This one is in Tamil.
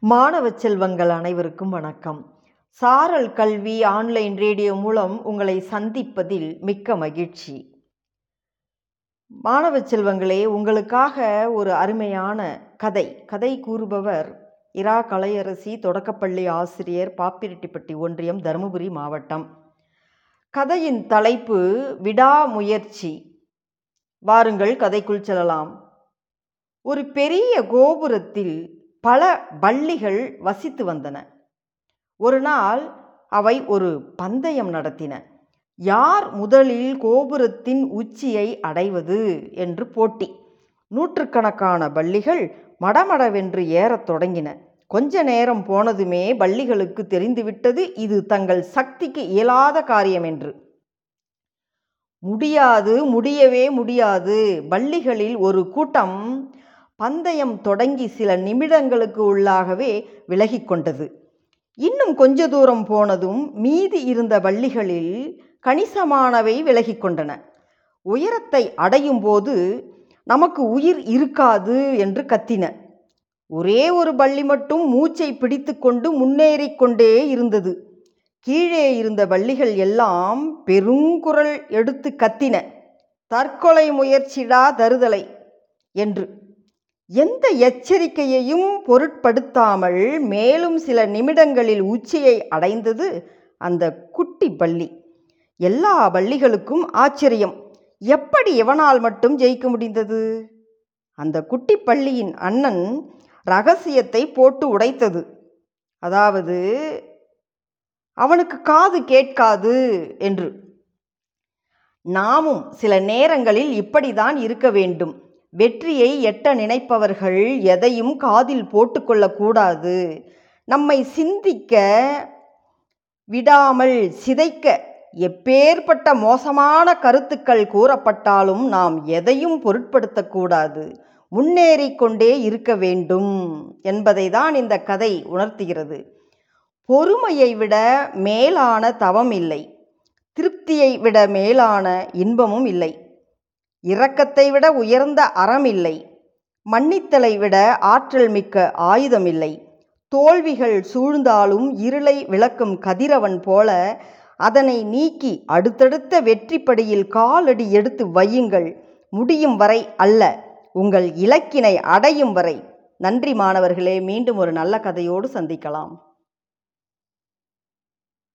மாணவ செல்வங்கள் அனைவருக்கும் வணக்கம். சாரல் கல்வி ஆன்லைன் ரேடியோ மூலம் உங்களை சந்திப்பதில் மிக்க மகிழ்ச்சி. மாணவ செல்வங்களே உங்களுக்காக ஒரு அருமையான கதை. கதை கூறுபவர் இரா கலையரசி தொடக்கப்பள்ளி ஆசிரியர் பாப்பிரெட்டிப்பட்டி ஒன்றியம் தருமபுரி மாவட்டம். கதையின் தலைப்பு விடாமுயற்சி. வாருங்கள் கதைக்குள் செல்லலாம். ஒரு பெரிய கோபுரத்தில் பல பள்ளிகள் வசித்து வந்தன. ஒரு நாள் அவை ஒரு பந்தயம் நடத்தின. யார் முதலில் கோபுரத்தின் உச்சியை அடைவது என்று போட்டி. நூற்றுக்கணக்கான பள்ளிகள் மடமடவென்று ஏறத் தொடங்கின. கொஞ்ச நேரம் போனதுமே பள்ளிகளுக்கு தெரிந்துவிட்டது இது தங்கள் சக்திக்கு இயலாத காரியம் என்று. முடியாது முடியவே முடியாது. பள்ளிகளில் ஒரு கூட்டம் பந்தயம் தொடங்கி சில நிமிடங்களுக்கு உள்ளாகவே விலகி கொண்டது இன்னும் கொஞ்ச தூரம் போனதும் மீதி இருந்த பள்ளிகளில் கணிசமானவை விலகி கொண்டன உயரத்தை அடையும் போது நமக்கு உயிர் இருக்காது என்று கத்தின. ஒரே ஒரு பள்ளி மட்டும் மூச்சை பிடித்து கொண்டு முன்னேறி கொண்டே இருந்தது. கீழே இருந்த பள்ளிகள் எல்லாம் பெருங்குரல் எடுத்து கத்தின. தற்கொலை முயற்சிடா தருதலை என்று எந்த எச்சரிக்கையையும் பொருட்படுத்தாமல் மேலும் சில நிமிடங்களில் உச்சியை அடைந்தது அந்த குட்டி பள்ளி. எல்லா பள்ளிகளுக்கும் ஆச்சரியம். எப்படி எவனால் மட்டும் ஜெயிக்க முடிந்தது? அந்த குட்டி பள்ளியின் அண்ணன் ரகசியத்தை போட்டு உடைத்தது. அதாவது அவனுக்கு காது கேட்காது என்று. நாமும் சில நேரங்களில் இப்படிதான் இருக்க வேண்டும். வெற்றியை எட்ட நினைப்பவர்கள் எதையும் காதில் போட்டுக்கொள்ளக்கூடாது நம்மை சிந்திக்க விடாமல் சிதைக்க எப்பேற்பட்ட மோசமான கருத்துக்கள் கூறப்பட்டாலும் நாம் எதையும் பொருட்படுத்தக்கூடாது முன்னேறிக்கொண்டே இருக்க வேண்டும் என்பதை தான் இந்த கதை உணர்த்துகிறது. பொறுமையை விட மேலான தவம் இல்லை. திருப்தியை விட மேலான இன்பமும் இல்லை. இரக்கத்தை விட உயர்ந்த அறம் இல்லை. மன்னித்தலை விட ஆற்றல் மிக்க ஆயுதம் இல்லை. தோல்விகள் சூழ்ந்தாலும் இருளை விளக்கும் கதிரவன் போல அதனை நீக்கி அடுத்தடுத்த வெற்றிப்படியில் காலடி எடுத்து வையுங்கள். முடியும் வரை அல்ல உங்கள் இலக்கினை அடையும் வரை. நன்றி மாணவர்களே மீண்டும் ஒரு நல்ல கதையோடு சந்திக்கலாம்.